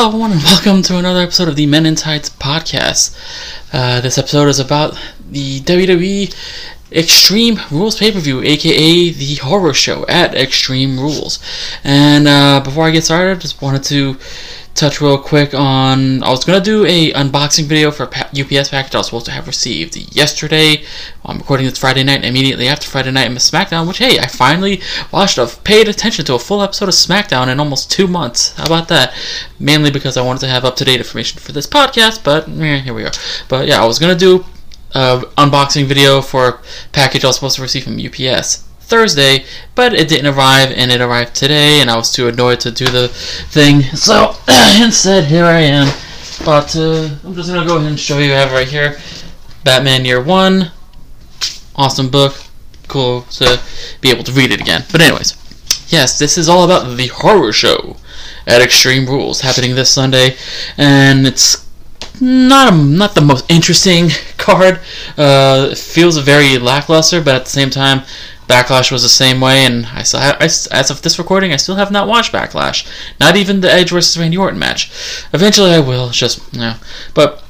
Hello, everyone, and welcome to another episode of the Men in Tights podcast. Uh, this episode is about the WWE Extreme Rules pay per view, aka the horror show at Extreme Rules. And uh, before I get started, I just wanted to touch real quick on I was gonna do a unboxing video for a UPS package I was supposed to have received yesterday. I'm recording this Friday night immediately after Friday night in SmackDown, which hey, I finally watched a paid attention to a full episode of SmackDown in almost two months. How about that? Mainly because I wanted to have up to date information for this podcast, but eh, here we are. But yeah, I was gonna do a unboxing video for a package I was supposed to receive from UPS Thursday, but it didn't arrive, and it arrived today, and I was too annoyed to do the thing. So instead, here I am. But uh, I'm just gonna go ahead and show you. I have right here, Batman Year One. Awesome book. Cool to be able to read it again. But anyways, yes, this is all about the horror show at Extreme Rules happening this Sunday, and it's not a, not the most interesting card. Uh, feels very lackluster, but at the same time, Backlash was the same way, and I still have, I, as of this recording, I still have not watched Backlash. Not even the Edge versus Randy Orton match. Eventually, I will. Just yeah, but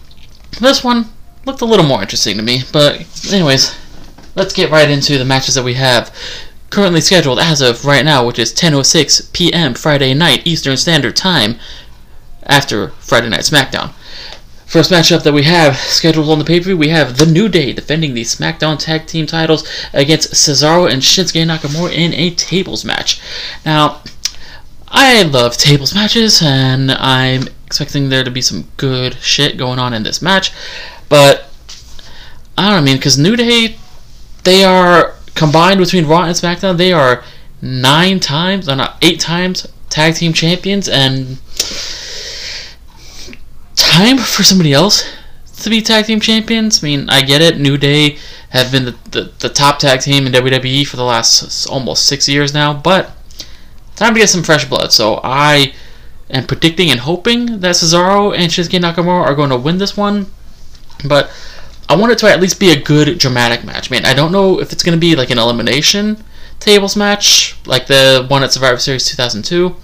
this one looked a little more interesting to me. But anyways, let's get right into the matches that we have currently scheduled as of right now, which is 10:06 p.m. Friday night Eastern Standard Time after Friday Night SmackDown. First matchup that we have scheduled on the pay per view, we have The New Day defending the SmackDown Tag Team titles against Cesaro and Shinsuke Nakamura in a tables match. Now, I love tables matches, and I'm expecting there to be some good shit going on in this match, but I don't know, I mean, because New Day, they are combined between Raw and SmackDown, they are nine times, or not eight times tag team champions, and time for somebody else to be tag team champions. I mean, I get it. New Day have been the, the, the, top tag team in WWE for the last almost six years now, but time to get some fresh blood. So I am predicting and hoping that Cesaro and Shinsuke Nakamura are going to win this one, but I want it to at least be a good dramatic match. Man, I don't know if it's going to be like an elimination tables match like the one at Survivor Series 2002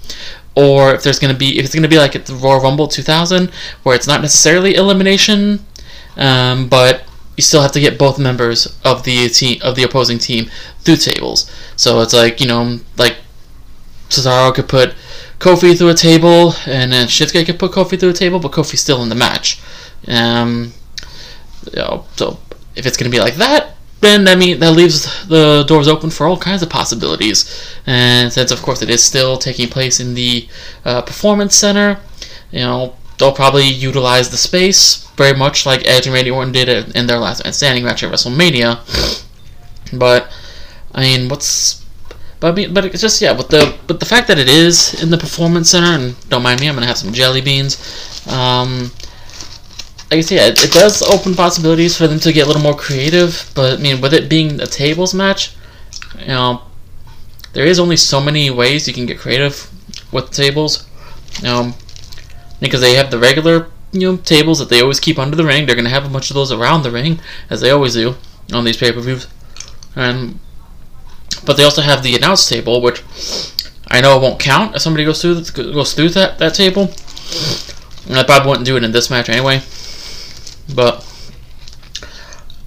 or if there's going to be if it's going to be like at the Royal Rumble 2000 where it's not necessarily elimination um, but you still have to get both members of the team of the opposing team through tables. So it's like you know like Cesaro could put Kofi through a table and then Shinsuke could put Kofi through a table but Kofi's still in the match. Um, you know, so if it's going to be like that then that mean that leaves the doors open for all kinds of possibilities. And since, of course, it is still taking place in the uh, performance center, you know they'll probably utilize the space very much like Edge and Randy Orton did in their last standing match at WrestleMania. But I mean, what's but I mean, but it's just yeah, with the but the fact that it is in the performance center, and don't mind me, I'm gonna have some jelly beans. Um, I said, it, it does open possibilities for them to get a little more creative. But I mean, with it being a tables match, you know, there is only so many ways you can get creative with tables. Um, because they have the regular you know tables that they always keep under the ring. They're gonna have a bunch of those around the ring, as they always do on these pay per views. And but they also have the announce table, which I know it won't count if somebody goes through goes through that that table. And I probably wouldn't do it in this match anyway. But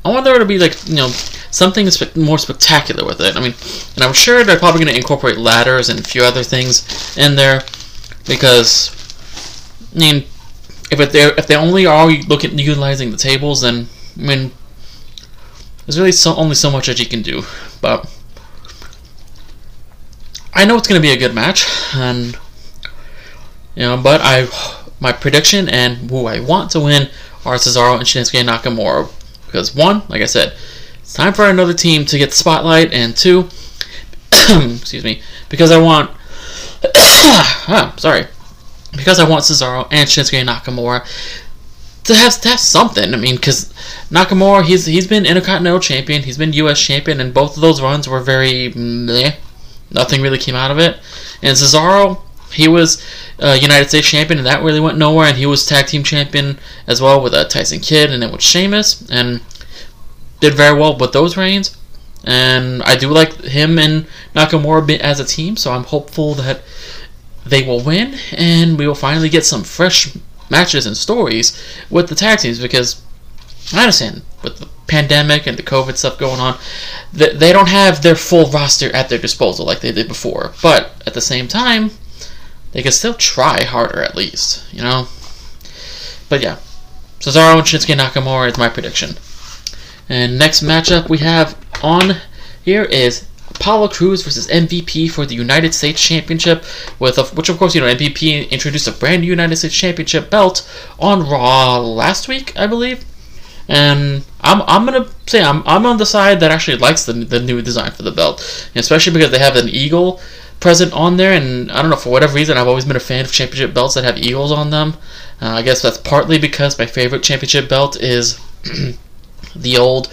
I want there to be like you know something spe- more spectacular with it. I mean, and I'm sure they're probably going to incorporate ladders and a few other things in there because I mean, if they if they only are looking utilizing the tables, then I mean, there's really so, only so much that you can do. But I know it's going to be a good match, and you know, but I my prediction and who I want to win are Cesaro and Shinsuke Nakamura. Because one, like I said, it's time for another team to get the spotlight, and two, excuse me, because I want, ah, sorry, because I want Cesaro and Shinsuke Nakamura to have to have something. I mean, because Nakamura, he's he's been Intercontinental Champion, he's been U.S. Champion, and both of those runs were very meh. Nothing really came out of it. And Cesaro, he was uh, United States champion, and that really went nowhere. And he was tag team champion as well with uh, Tyson Kidd, and then with Sheamus, and did very well with those reigns. And I do like him and Nakamura as a team, so I'm hopeful that they will win, and we will finally get some fresh matches and stories with the tag teams because I understand with the pandemic and the COVID stuff going on, that they don't have their full roster at their disposal like they did before. But at the same time, they can still try harder at least, you know? But yeah, Cesaro and Shinsuke Nakamura is my prediction. And next matchup we have on here is Apollo Crews versus MVP for the United States Championship, with a, which of course you know MVP introduced a brand new United States Championship belt on Raw last week, I believe. And I'm, I'm gonna say I'm, I'm on the side that actually likes the, the new design for the belt, especially because they have an eagle present on there, and I don't know for whatever reason I've always been a fan of championship belts that have eagles on them. Uh, I guess that's partly because my favorite championship belt is the old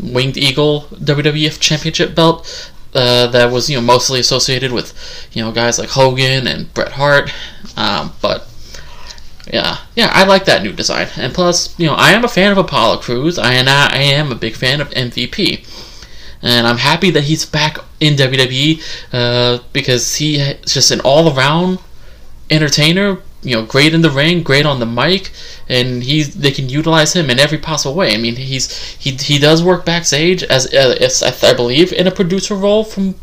winged eagle WWF championship belt uh, that was you know mostly associated with you know guys like Hogan and Bret Hart, um, but yeah, yeah, I like that new design. And plus, you know, I am a fan of Apollo Crews, I, and I, I am a big fan of MVP. And I'm happy that he's back in WWE uh, because he's just an all around entertainer. You know, great in the ring, great on the mic, and he's they can utilize him in every possible way. I mean, he's he he does work backstage as, uh, as I believe in a producer role from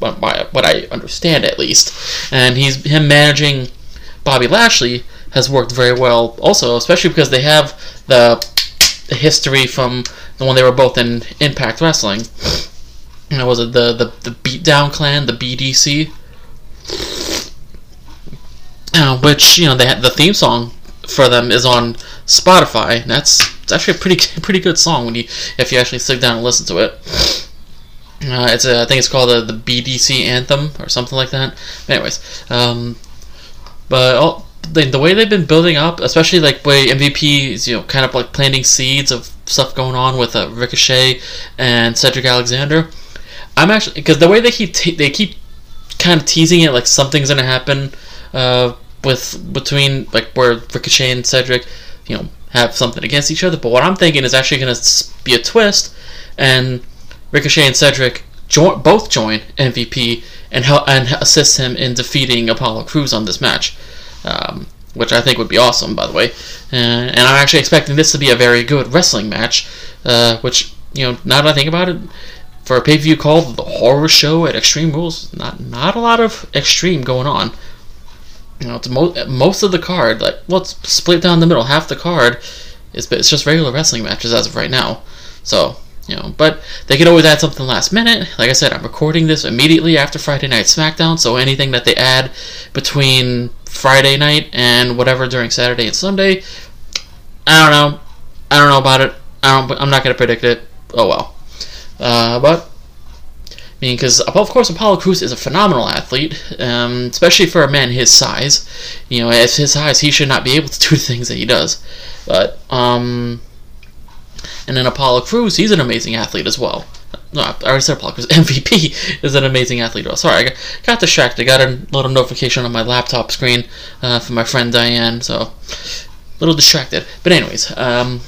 what, I understand at least, and he's him managing Bobby Lashley has worked very well also, especially because they have the, history from the when they were both in Impact Wrestling. You know, was it the, the, the Beatdown Clan, the BDC? Uh, which, you know, they had, the theme song for them is on Spotify. That's it's actually a pretty pretty good song when you if you actually sit down and listen to it. Uh, it's a, I think it's called the, the BDC anthem or something like that. Anyways, um, but the, the way they've been building up, especially like way MVP is you know kind of like planting seeds of stuff going on with uh, Ricochet and Cedric Alexander. I'm actually because the way they keep te- they keep kind of teasing it like something's gonna happen uh, with between like where Ricochet and Cedric, you know, have something against each other. But what I'm thinking is actually gonna be a twist, and Ricochet and Cedric both join MVP and help and assist him in defeating Apollo Crews on this match um, which I think would be awesome, by the way. Uh, and I'm actually expecting this to be a very good wrestling match, uh, which, you know, now that I think about it, for a pay-per-view called The Horror Show at Extreme Rules, not not a lot of extreme going on. You know, it's mo- most of the card, like, well, it's split down the middle. Half the card is it's just regular wrestling matches as of right now. So, you know, but they could always add something last minute. Like I said, I'm recording this immediately after Friday Night SmackDown, so anything that they add between Friday night and whatever during Saturday and Sunday, I don't know. I don't know about it. I don't. I'm not gonna predict it. Oh well. Uh, but I mean, because of course Apollo Crews is a phenomenal athlete, um, especially for a man his size. You know, at his size, he should not be able to do the things that he does. But um, and then Apollo Crews, he's an amazing athlete as well. No, I already said Apollo Crews. MVP is an amazing athlete. Oh, sorry, I got, got distracted. I got a little notification on my laptop screen uh, from my friend Diane, so a little distracted. But anyways, um,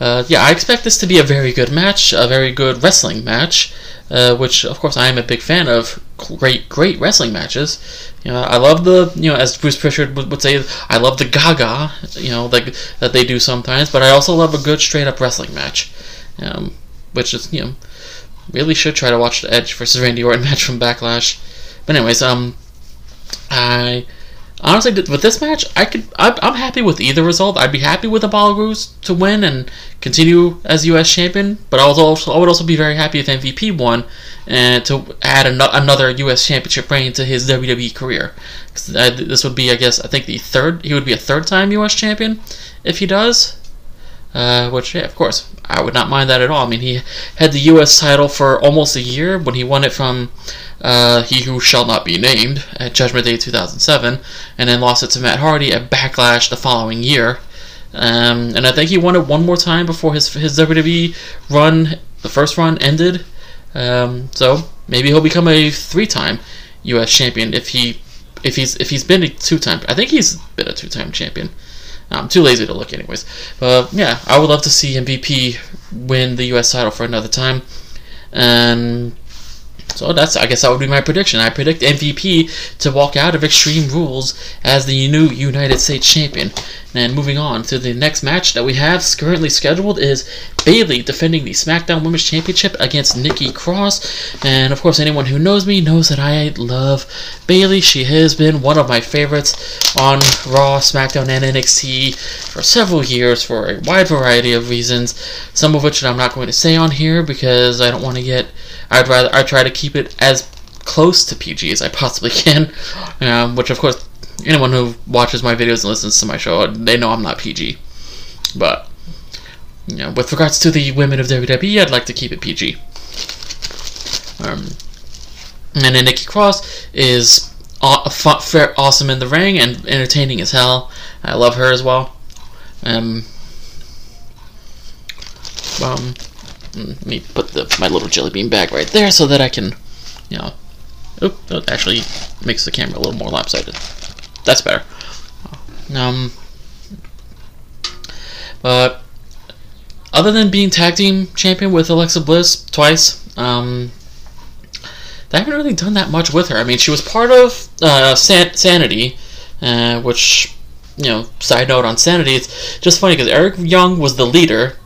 uh, yeah, I expect this to be a very good match, a very good wrestling match, uh, which of course I am a big fan of. Great, great wrestling matches. You know, I love the you know as Bruce Prichard would, would say, I love the Gaga, you know, like that they do sometimes. But I also love a good straight up wrestling match, um, which is you know really should try to watch the Edge versus Randy Orton match from Backlash. But anyways, um, I honestly, with this match, I could I'm happy with either result. I'd be happy with Apollo Crews to win and continue as U.S. champion, but I was also I would also be very happy if MVP won and to add an- another U.S. championship reign to his WWE career. This would be, I guess, I think the third. He would be a third-time U.S. champion if he does. Uh, which, yeah, of course, I would not mind that at all. I mean, he had the U.S. title for almost a year when he won it from uh, He Who Shall Not Be Named at Judgment Day 2007, and then lost it to Matt Hardy at Backlash the following year. Um, and I think he won it one more time before his his WWE run, the first run, ended. Um, so maybe he'll become a three-time U.S. champion if he if he's if he's been a two-time. I think he's been a two-time champion. I'm too lazy to look, anyways. But yeah, I would love to see MVP win the U.S. title for another time. And So that's I guess that would be my prediction. I predict MVP to walk out of Extreme Rules as the new United States champion. And moving on to the next match that we have currently scheduled is Bayley defending the SmackDown Women's Championship against Nikki Cross. And of course, anyone who knows me knows that I love Bayley. She has been one of my favorites on Raw, SmackDown, and NXT for several years for a wide variety of reasons. Some of which I'm not going to say on here because I don't want to get. I'd rather I try to keep it as close to PG as I possibly can, um, which of course anyone who watches my videos and listens to my show, they know I'm not PG. But you know, with regards to the women of WWE, I'd like to keep it PG. Um, and then Nikki Cross is awesome in the ring and entertaining as hell. I love her as well. Um, um, let me put the my little jelly bean bag right there so that I can, you know, oop, that actually makes the camera a little more lopsided. That's better. Um, but other than being tag team champion with Alexa Bliss twice, um, they haven't really done that much with her. I mean, she was part of uh, San- Sanity, uh, which, you know, side note on Sanity, it's just funny because Eric Young was the leader,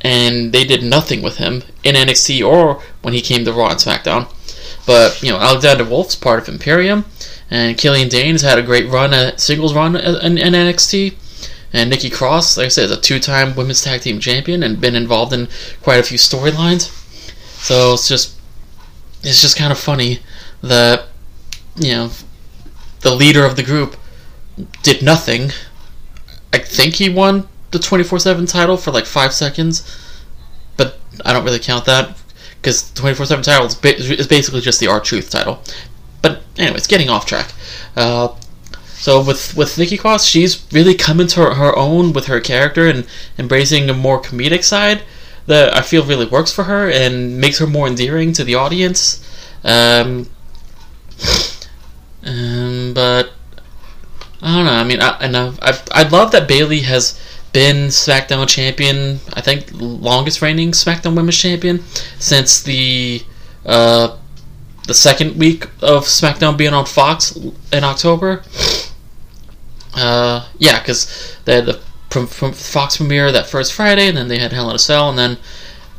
and they did nothing with him in NXT or when he came to Raw and SmackDown. But, you know, Alexander Wolfe's part of Imperium, and Killian Dain has had a great run, a singles run in, in NXT. And Nikki Cross, like I said, is a two-time women's tag team champion and been involved in quite a few storylines. So it's just it's just kind of funny that you know the leader of the group did nothing. I think he won the 24/7 title for like 5 seconds, but I don't really count that because 24/7 title is, ba- is basically just the R-Truth title. But anyways, getting off track. Uh, so with with Nikki Cross, she's really coming into her, her own with her character and embracing a more comedic side that I feel really works for her and makes her more endearing to the audience. Um, um, but I don't know. I mean, I, I know I I love that Bayley has been SmackDown champion. I think longest reigning SmackDown Women's champion since the uh, the second week of SmackDown being on Fox in October. Uh, yeah, because they had the from, from Fox premiere that first Friday, and then they had Hell in a Cell, and then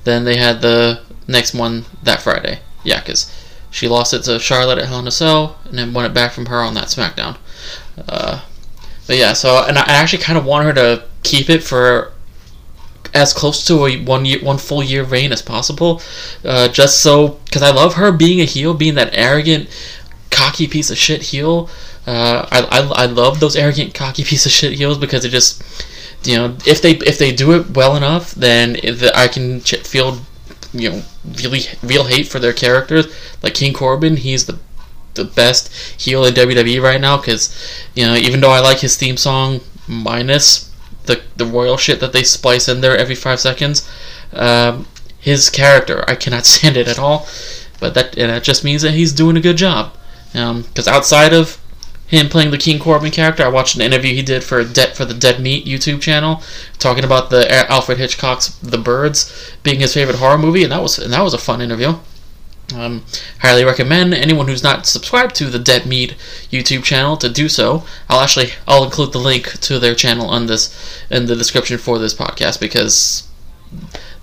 then they had the next one that Friday. Yeah, because she lost it to Charlotte at Hell in a Cell, and then won it back from her on that SmackDown. Uh, but yeah, so and I actually kind of want her to keep it for as close to a one year, one full year reign as possible, uh, just so because I love her being a heel, being that arrogant, cocky piece of shit heel. Uh, I, I, I love those arrogant, cocky piece of shit heels because it just you know, if they if they do it well enough, then I can feel you know really real hate for their characters. Like King Corbin, he's the the best heel in WWE right now because you know even though I like his theme song minus the the royal shit that they splice in there every five seconds, um, his character I cannot stand it at all. But that and that just means that he's doing a good job. Because um, outside of him playing the King Corbin character. I watched an interview he did for De- for the Dead Meat YouTube channel, talking about the Alfred Hitchcock's The Birds being his favorite horror movie, and that was and that was a fun interview. Um, highly recommend anyone who's not subscribed to the Dead Meat YouTube channel to do so. I'll actually I'll include the link to their channel on this in the description for this podcast because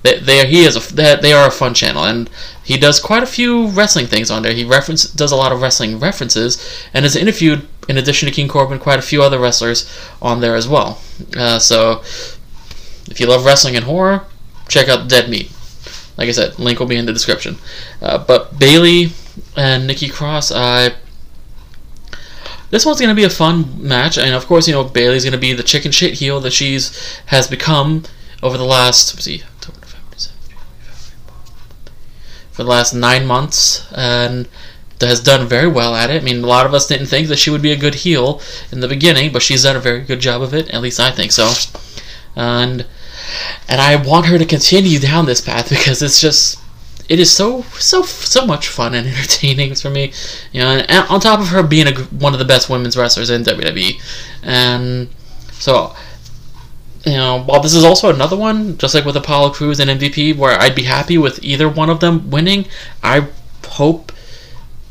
they, they he is a they are a fun channel and he does quite a few wrestling things on there. He reference does a lot of wrestling references and has interviewed in addition to King Corbin quite a few other wrestlers on there as well. Uh, so if you love wrestling and horror, check out Dead Meat. Like I said, link will be in the description. Uh, but Bayley and Nikki Cross, I. This one's gonna be a fun match, and of course, you know Bayley's gonna be the chicken shit heel that she's has become over the last. see, for the last nine months, and has done very well at it. I mean, a lot of us didn't think that she would be a good heel in the beginning, but she's done a very good job of it. At least I think so. And and I want her to continue down this path because it's just it is so so so much fun and entertaining for me. You know, and on top of her being a, one of the best women's wrestlers in WWE, and so you know, while this is also another one, just like with Apollo Crews and MVP, where I'd be happy with either one of them winning, I hope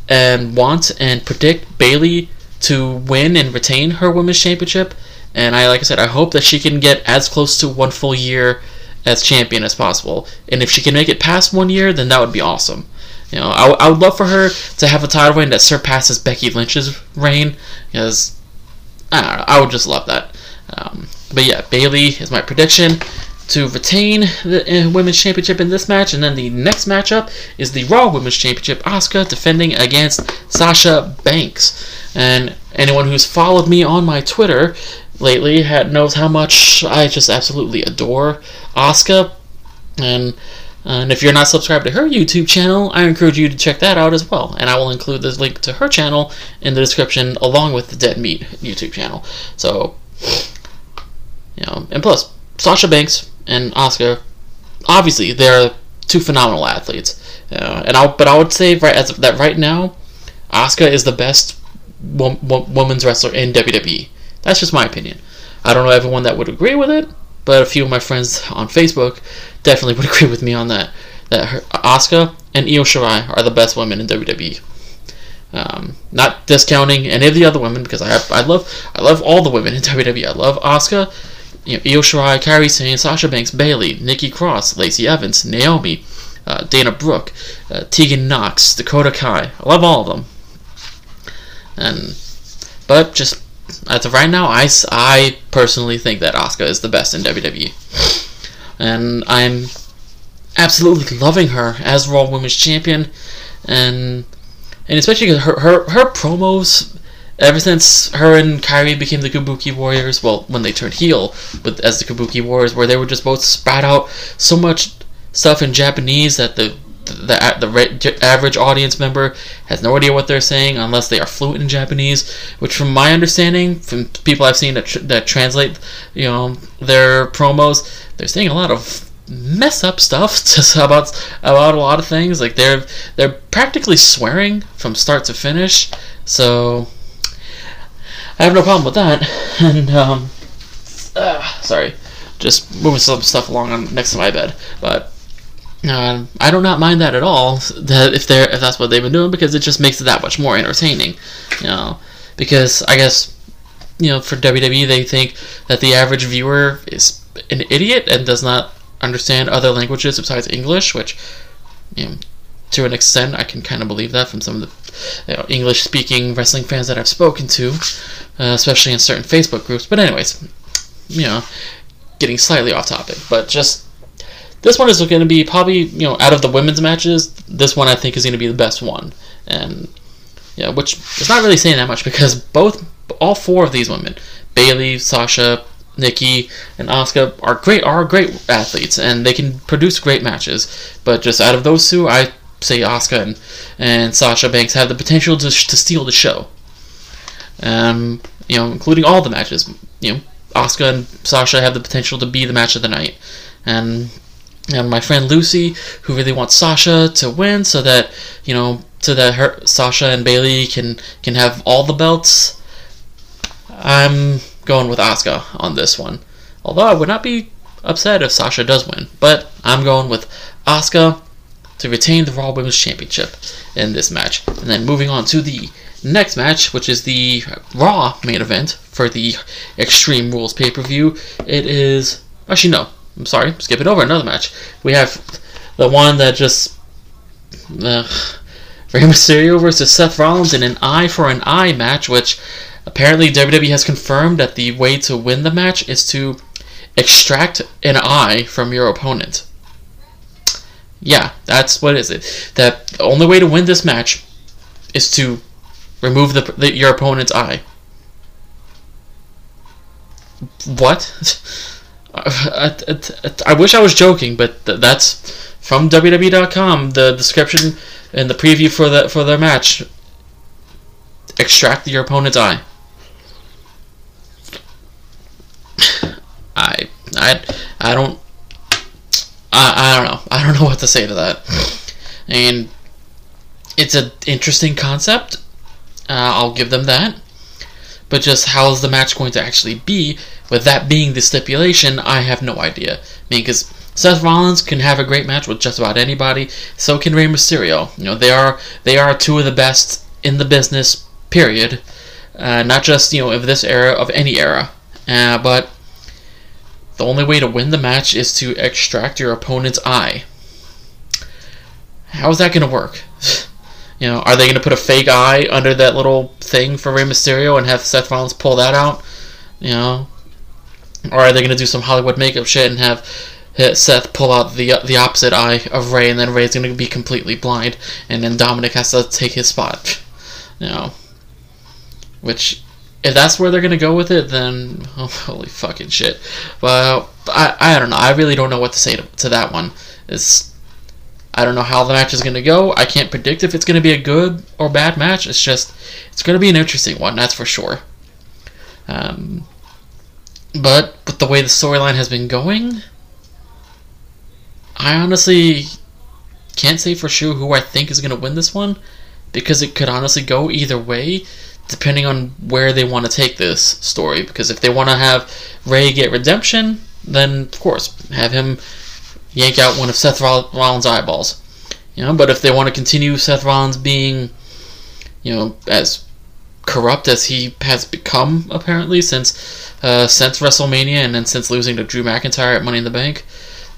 and want and predict Bayley to win and retain her women's championship. And I, like I said, I hope that she can get as close to one full year as champion as possible. And if she can make it past one year, then that would be awesome. You know, I, I would love for her to have a title reign that surpasses Becky Lynch's reign, because I don't know, I would just love that. Um, but yeah, Bayley is my prediction to retain the uh, women's championship in this match, and then the next matchup is the Raw Women's Championship. Asuka defending against Sasha Banks, and anyone who's followed me on my Twitter lately had, knows how much I just absolutely adore Asuka, and and if you're not subscribed to her YouTube channel, I encourage you to check that out as well. And I will include the link to her channel in the description along with the Dead Meat YouTube channel. So, you know, and plus, Sasha Banks and Asuka, obviously they're two phenomenal athletes. Uh, and I, but I would say right as that right now, Asuka is the best wo- wo- women's wrestler in WWE. That's just my opinion. I don't know everyone that would agree with it, but a few of my friends on Facebook definitely would agree with me on that. That Asuka and Io Shirai are the best women in WWE. Um, not discounting any of the other women because I have, I love I love all the women in WWE. I love Asuka, you know, Io Shirai, Kairi Sane, Sasha Banks, Bayley, Nikki Cross, Lacey Evans, Naomi, uh, Dana Brooke, uh, Tegan Nox, Dakota Kai. I love all of them. And but just as of right now, I, I personally think that Asuka is the best in WWE, and I'm absolutely loving her as Raw Women's Champion, and and especially her, her her promos ever since her and Kairi became the Kabuki Warriors, well, when they turned heel with as the Kabuki Warriors, where they would just both spat out so much stuff in Japanese that the the, the, average audience member has no idea what they're saying unless they are fluent in Japanese. Which, from my understanding, from people I've seen that, tr- that translate, you know, their promos, they're saying a lot of mess up stuff about about a lot of things. Like they're they're practically swearing from start to finish. So I have no problem with that. And um, uh, sorry, just moving some stuff along on next to my bed, but. Uh, I do not mind that at all. That if they're if that's what they've been doing, because it just makes it that much more entertaining. You know, because I guess you know for WWE they think that the average viewer is an idiot and does not understand other languages besides English, which you know to an extent I can kind of believe that from some of the you know, English speaking wrestling fans that I've spoken to, uh, especially in certain Facebook groups. But anyways, you know, getting slightly off topic, but just this one is going to be probably you know out of the women's matches, this one I think is going to be the best one, and yeah, which is not really saying that much because both all four of these women, Bayley, Sasha, Nikki, and Asuka are great are great athletes and they can produce great matches. But just out of those two, I say Asuka and, and Sasha Banks have the potential to, to steal the show. Um, you know, including all the matches. You know, Asuka and Sasha have the potential to be the match of the night, and and my friend Lucy, who really wants Sasha to win, so that you know, so that her Sasha and Bayley can can have all the belts. I'm going with Asuka on this one. Although I would not be upset if Sasha does win, but I'm going with Asuka to retain the Raw Women's Championship in this match. And then moving on to the next match, which is the Raw main event for the Extreme Rules pay per view. It is actually no, I'm sorry, skipping over another match. We have the one that just uh, Rey Mysterio versus Seth Rollins in an eye for an eye match, which apparently WWE has confirmed that the way to win the match is to extract an eye from your opponent. Yeah, that's what is it. That the only way to win this match is to remove the, the your opponent's eye. What? I, I, I, wish I was joking, but th- that's from WWE.com. The description and the preview for the for their match. Extract your opponent's eye. I I I don't I, I don't know. I don't know what to say to that. And it's an interesting concept. Uh, I'll give them that. But just how is the match going to actually be? With that being the stipulation, I have no idea. I mean, because Seth Rollins can have a great match with just about anybody. So can Rey Mysterio. You know, they are they are two of the best in the business. Period. Uh, not just you know of this era, of any era. Uh, but the only way to win the match is to extract your opponent's eye. How is that going to work? You know, are they going to put a fake eye under that little thing for Rey Mysterio and have Seth Rollins pull that out? You know, or are they going to do some Hollywood makeup shit and have eh, Seth pull out the the opposite eye of Rey, and then Rey's going to be completely blind, and then Dominic has to take his spot? You know, which if that's where they're gonna go with it, then oh, holy fucking shit. Well, I I don't know. I really don't know what to say to, to that one. It's I don't know how the match is going to go. I can't predict if it's going to be a good or bad match. It's just, it's going to be an interesting one, that's for sure. Um, but with the way the storyline has been going, I honestly can't say for sure who I think is going to win this one because it could honestly go either way depending on where they want to take this story. Because if they want to have Rey get redemption, then of course have him yank out one of Seth Rollins' eyeballs. You know, but if they want to continue Seth Rollins being, you know, as corrupt as he has become apparently since uh, since WrestleMania and then since losing to Drew McIntyre at Money in the Bank,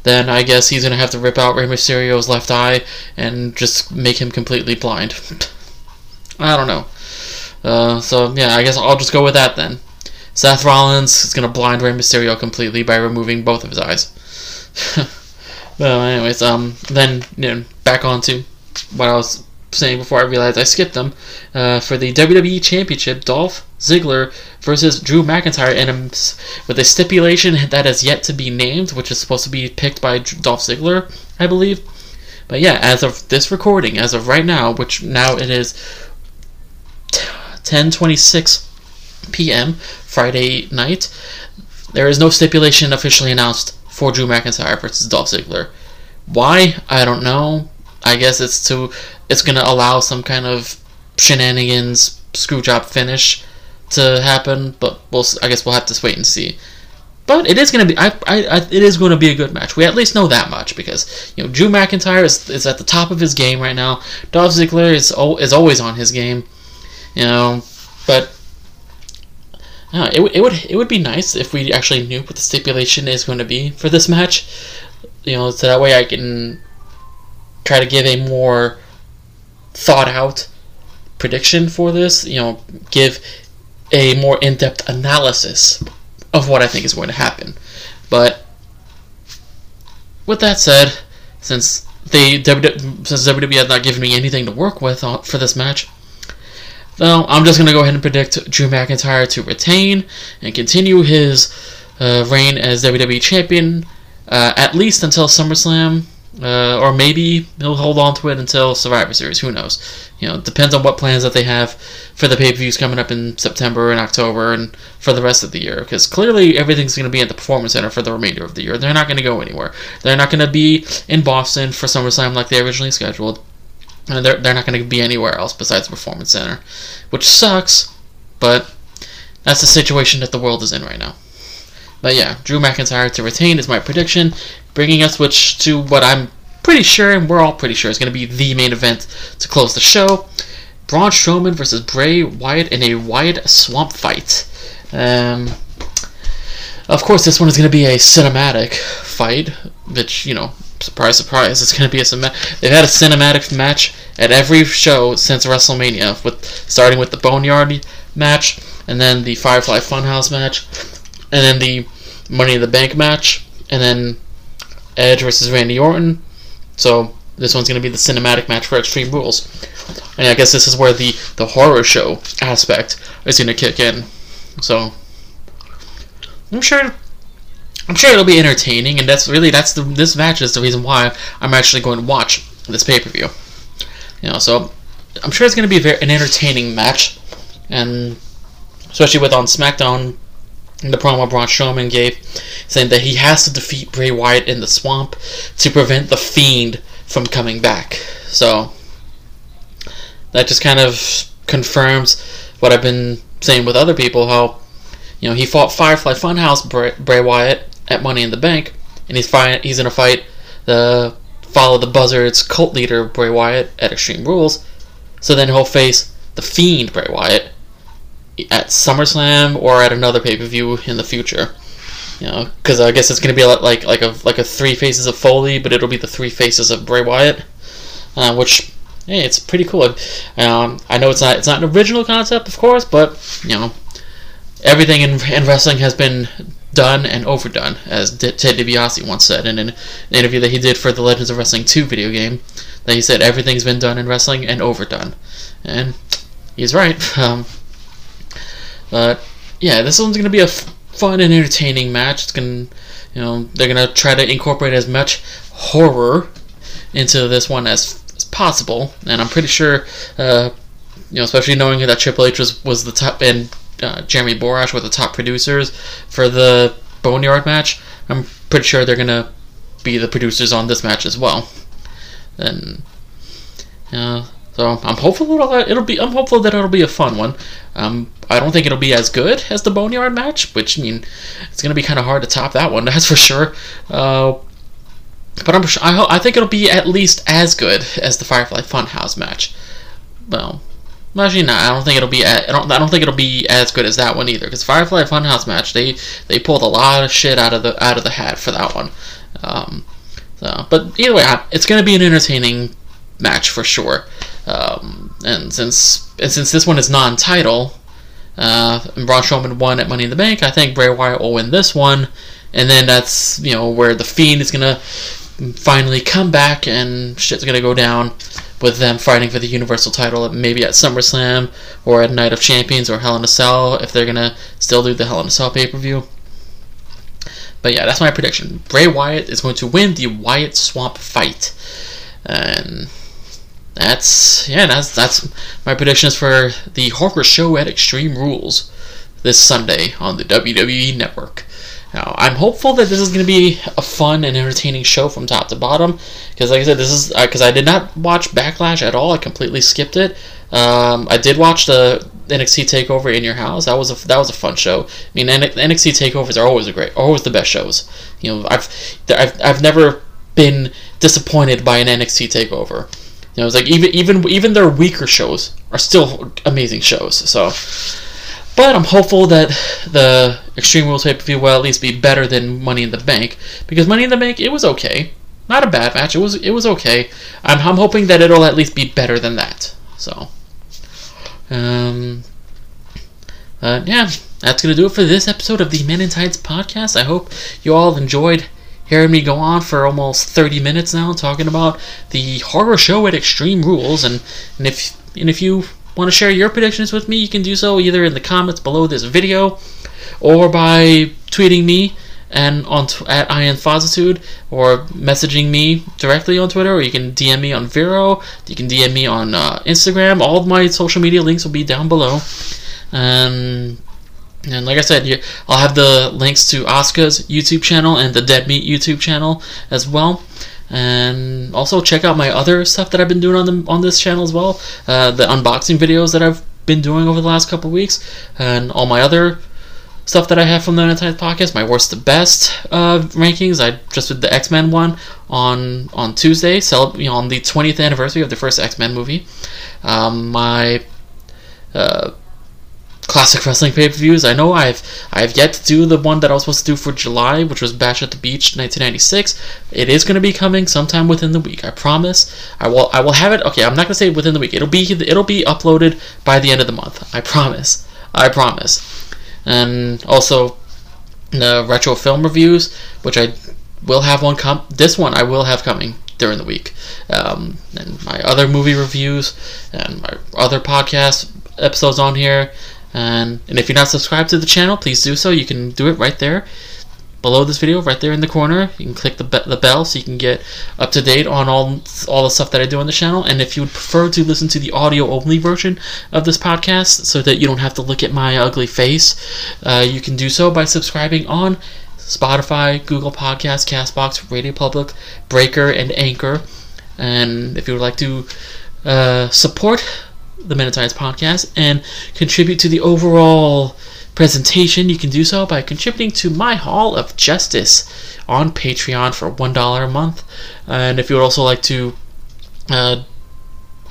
then I guess he's gonna have to rip out Rey Mysterio's left eye and just make him completely blind. I don't know. Uh, so yeah, I guess I'll just go with that then. Seth Rollins is gonna blind Rey Mysterio completely by removing both of his eyes. Well, anyways, um, then you know, back on to what I was saying before I realized I skipped them. Uh, for the WWE Championship, Dolph Ziggler versus Drew McIntyre, and um, with a stipulation that has yet to be named, which is supposed to be picked by Dolph Ziggler, I believe. But yeah, as of this recording, as of right now, which now it is 10:26 p.m. Friday night, there is no stipulation officially announced for Drew McIntyre versus Dolph Ziggler. Why? I don't know. I guess it's to it's gonna allow some kind of shenanigans screwjob finish to happen, but we'll I guess we'll have to wait and see. But it is gonna be I, I, I it is to be a good match. We at least know that much because you know Drew McIntyre is, is at the top of his game right now. Dolph Ziggler is is always on his game, you know. But uh, it, it would it would be nice if we actually knew what the stipulation is going to be for this match. You know, so that way I can try to give a more thought out prediction for this. You know, give a more in depth analysis of what I think is going to happen. But with that said, since they since WWE has not given me anything to work with for this match, so I'm just going to go ahead and predict Drew McIntyre to retain and continue his uh, reign as WWE Champion uh, at least until SummerSlam, uh, or maybe he'll hold on to it until Survivor Series. Who knows? You know, depends on what plans that they have for the pay per views coming up in September and October and for the rest of the year. Because clearly everything's going to be at the Performance Center for the remainder of the year. They're not going to go anywhere. They're not going to be in Boston for SummerSlam like they originally scheduled. They're, they're not going to be anywhere else besides the Performance Center, which sucks, but that's the situation that the world is in right now. But yeah, Drew McIntyre to retain is my prediction, bringing us which to what I'm pretty sure, and we're all pretty sure, is going to be the main event to close the show. Braun Strowman versus Bray Wyatt in a Wyatt Swamp fight. Um, of course, this one is going to be a cinematic fight, which, you know, surprise, surprise, it's going to be a. They've had a cinematic match at every show since WrestleMania, with starting with the Boneyard match, and then the Firefly Funhouse match, and then the Money in the Bank match, and then Edge versus Randy Orton. So this one's going to be the cinematic match for Extreme Rules, and I guess this is where the the horror show aspect is going to kick in. So I'm sure I'm sure it'll be entertaining, and that's really that's the this match is the reason why I'm actually going to watch this pay per view. You know, so I'm sure it's going to be very, an entertaining match, and especially with on SmackDown, the promo Braun Strowman gave, saying that he has to defeat Bray Wyatt in the swamp to prevent the Fiend from coming back. So that just kind of confirms what I've been saying with other people, how you know he fought Firefly Funhouse Bray, Bray Wyatt at Money in the Bank, and he's fight, he's gonna fight the follow the Buzzards cult leader Bray Wyatt at Extreme Rules. So then he'll face the Fiend Bray Wyatt at SummerSlam or at another pay per view in the future. You know, because I guess it's gonna be a lot like like a like a three faces of Foley, but it'll be the three faces of Bray Wyatt, uh, which hey, it's pretty cool. Um, I know it's not it's not an original concept, of course, but you know, everything in, in wrestling has been done and overdone, as Ted DiBiase once said in an interview that he did for the Legends of Wrestling 2 video game. That he said everything's been done in wrestling and overdone, and he's right. Um, but yeah, this one's gonna be a f- fun and entertaining match. It's gonna, you know, they're gonna try to incorporate as much horror into this one as, as possible, and I'm pretty sure, uh, you know, especially knowing that Triple H was was the top and uh, Jeremy Borash were the top producers for the Boneyard match. I'm pretty sure they're gonna be the producers on this match as well. And uh, so I'm hopeful it'll, it'll be. I'm hopeful that it'll be a fun one. Um, I don't think it'll be as good as the Boneyard match, which I mean, it's gonna be kind of hard to top that one. That's for sure. Uh, but I'm I, I think it'll be at least as good as the Firefly Funhouse match. Well, Actually, I don't think it'll be. I don't. I don't think it'll be as good as that one either. Because Firefly Funhouse match, they they pulled a lot of shit out of the out of the hat for that one. Um, so, but either way, it's going to be an entertaining match for sure. Um, and since and since this one is non-title, uh, and Braun Strowman won at Money in the Bank, I think Bray Wyatt will win this one, and then that's you know where the Fiend is gonna finally come back and shit's gonna go down with them fighting for the Universal title, maybe at SummerSlam or at Night of Champions or Hell in a Cell if they're gonna still do the Hell in a Cell pay per view. But yeah, that's my prediction. Bray Wyatt is going to win the Wyatt Swamp fight, and that's yeah, that's that's my predictions for the Horror Show at Extreme Rules this Sunday on the WWE Network. Now, I'm hopeful that this is going to be a fun and entertaining show from top to bottom. Because, like I said, this is because uh, I did not watch Backlash at all. I completely skipped it. Um, I did watch the NXT Takeover in your house. That was a that was a fun show. I mean, NXT Takeovers are always a great, always the best shows. You know, I've I've I've never been disappointed by an NXT Takeover. You know, it's like even even even their weaker shows are still amazing shows. So. But I'm hopeful that the Extreme Rules pay per view will at least be better than Money in the Bank because Money in the Bank it was okay, not a bad match. It was it was okay. I'm I'm hoping that it'll at least be better than that. So, um, uh, yeah, that's gonna do it for this episode of the Men in Tights podcast. I hope you all enjoyed hearing me go on for almost 30 minutes now talking about the horror show at Extreme Rules and, and if and if you want to share your predictions with me, you can do so either in the comments below this video or by tweeting me and on t- at IAmFozzitude or messaging me directly on Twitter, or you can DM me on Vero. You can DM me on uh, Instagram. All of my social media links will be down below. And like I said, I'll have the links to Asuka's YouTube channel and the Dead Meat YouTube channel as well and also check out my other stuff that I've been doing on the on this channel as well. Uh, the unboxing videos that I've been doing over the last couple weeks, and all my other stuff that I have from the Untied podcast. My worst to best uh, rankings. I just did the X Men one on on Tuesday, cel- you know, on the 20th anniversary of the first X Men movie. Um, my uh, classic wrestling pay per views. I know I've I've yet to do the one that I was supposed to do for July, which was Bash at the Beach 1996. It is going to be coming sometime within the week. I promise. I will I will have it. Okay, I'm not going to say within the week. It'll be it'll be uploaded by the end of the month. I promise. I promise. And also the retro film reviews, which I will have one come. This one I will have coming during the week. Um, and my other movie reviews and my other podcast episodes on here and, and if you're not subscribed to the channel, please do so. You can do it right there below this video, right there in the corner. You can click the, be- the bell so you can get up to date on all, all the stuff that I do on the channel. And if you would prefer to listen to the audio only version of this podcast so that you don't have to look at my ugly face, uh, you can do so by subscribing on Spotify, Google Podcasts, Castbox, Radio Public, Breaker, and Anchor. And if you would like to uh, support the Men podcast and contribute to the overall presentation, you can do so by contributing to my Hall of Justice on Patreon for $1 a month. And if you would also like to uh,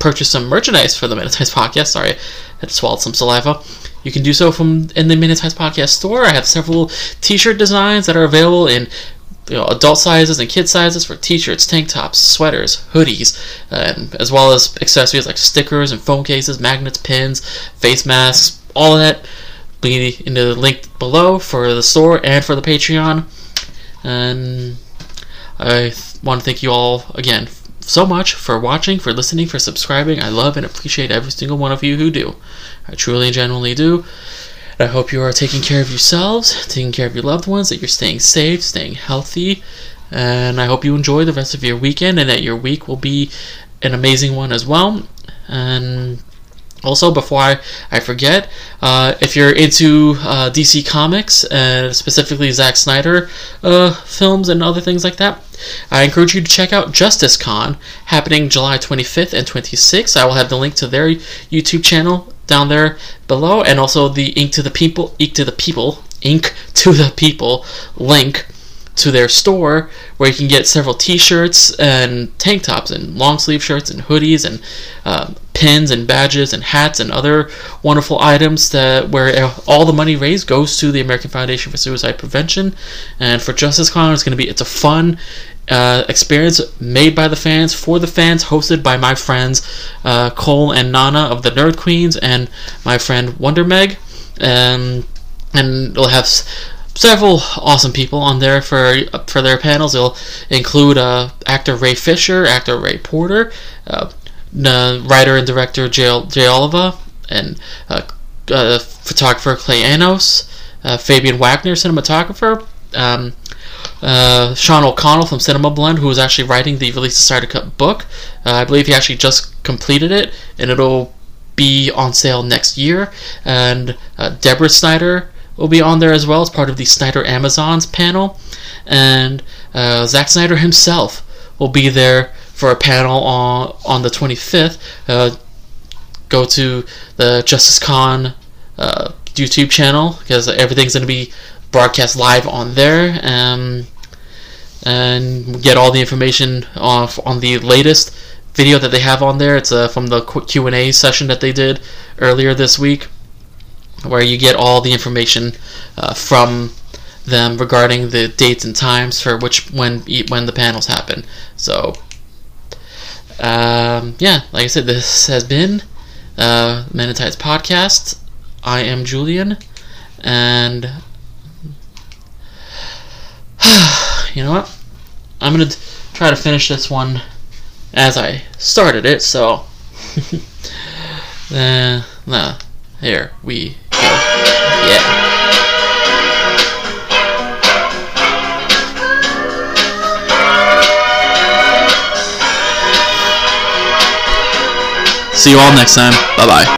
purchase some merchandise for the Men in Tights podcast, sorry, I had swallowed some saliva. You can do so from in the Men in Tights podcast store. I have several t-shirt designs that are available in you know, adult sizes and kid sizes for t-shirts, tank tops, sweaters, hoodies, and as well as accessories like stickers and phone cases, magnets, pins, face masks, all of that. Be in the link below for the store and for the Patreon. And I want to thank you all again so much for watching, for listening, for subscribing. I love and appreciate every single one of you who do. I truly and genuinely do. I hope you are taking care of yourselves, taking care of your loved ones, that you're staying safe, staying healthy, and I hope you enjoy the rest of your weekend and that your week will be an amazing one as well. And also, before I, I forget, uh, if you're into uh, DC Comics, and specifically Zack Snyder uh, films and other things like that, I encourage you to check out Justice Con, happening July 25th and 26th. I will have the link to their YouTube channel down there below, and also the Ink to the People, Ink to the People, Ink to the People link to their store where you can get several t-shirts and tank tops and long sleeve shirts and hoodies and uh, pins and badges and hats and other wonderful items that where all the money raised goes to the American Foundation for Suicide Prevention. And for Justice Con it's going to be it's a fun uh, experience made by the fans for the fans hosted by my friends uh, Cole and Nana of the Nerd Queens and my friend Wonder Meg and and we'll have several awesome people on there for for their panels. They'll include uh, actor Ray Fisher, actor Ray Porter, uh, writer and director Jay, Jay Oliva, and uh, uh, photographer Clay Enos, uh, Fabian Wagner, cinematographer. Um, uh, Sean O'Connell from Cinema Blend, who is actually writing the Release Snyder Cut book. I believe he actually just completed it, and it'll be on sale next year. And Deborah Snyder, will be on there as well as part of the Snyder Amazons panel. And uh, Zack Snyder himself will be there for a panel on, on the 25th. Uh, go to the Justice Con uh, YouTube channel because everything's going to be broadcast live on there. Um, and get all the information off on the latest video that they have on there. It's uh, from the Q&A session that they did earlier this week where you get all the information uh, from them regarding the dates and times for which when when the panels happen. So um, yeah, like I said, this has been uh, podcast. I am Julian, and you know what? I'm gonna try to finish this one as I started it. So, uh, nah, here we go. yeah. See you all next time. Bye bye.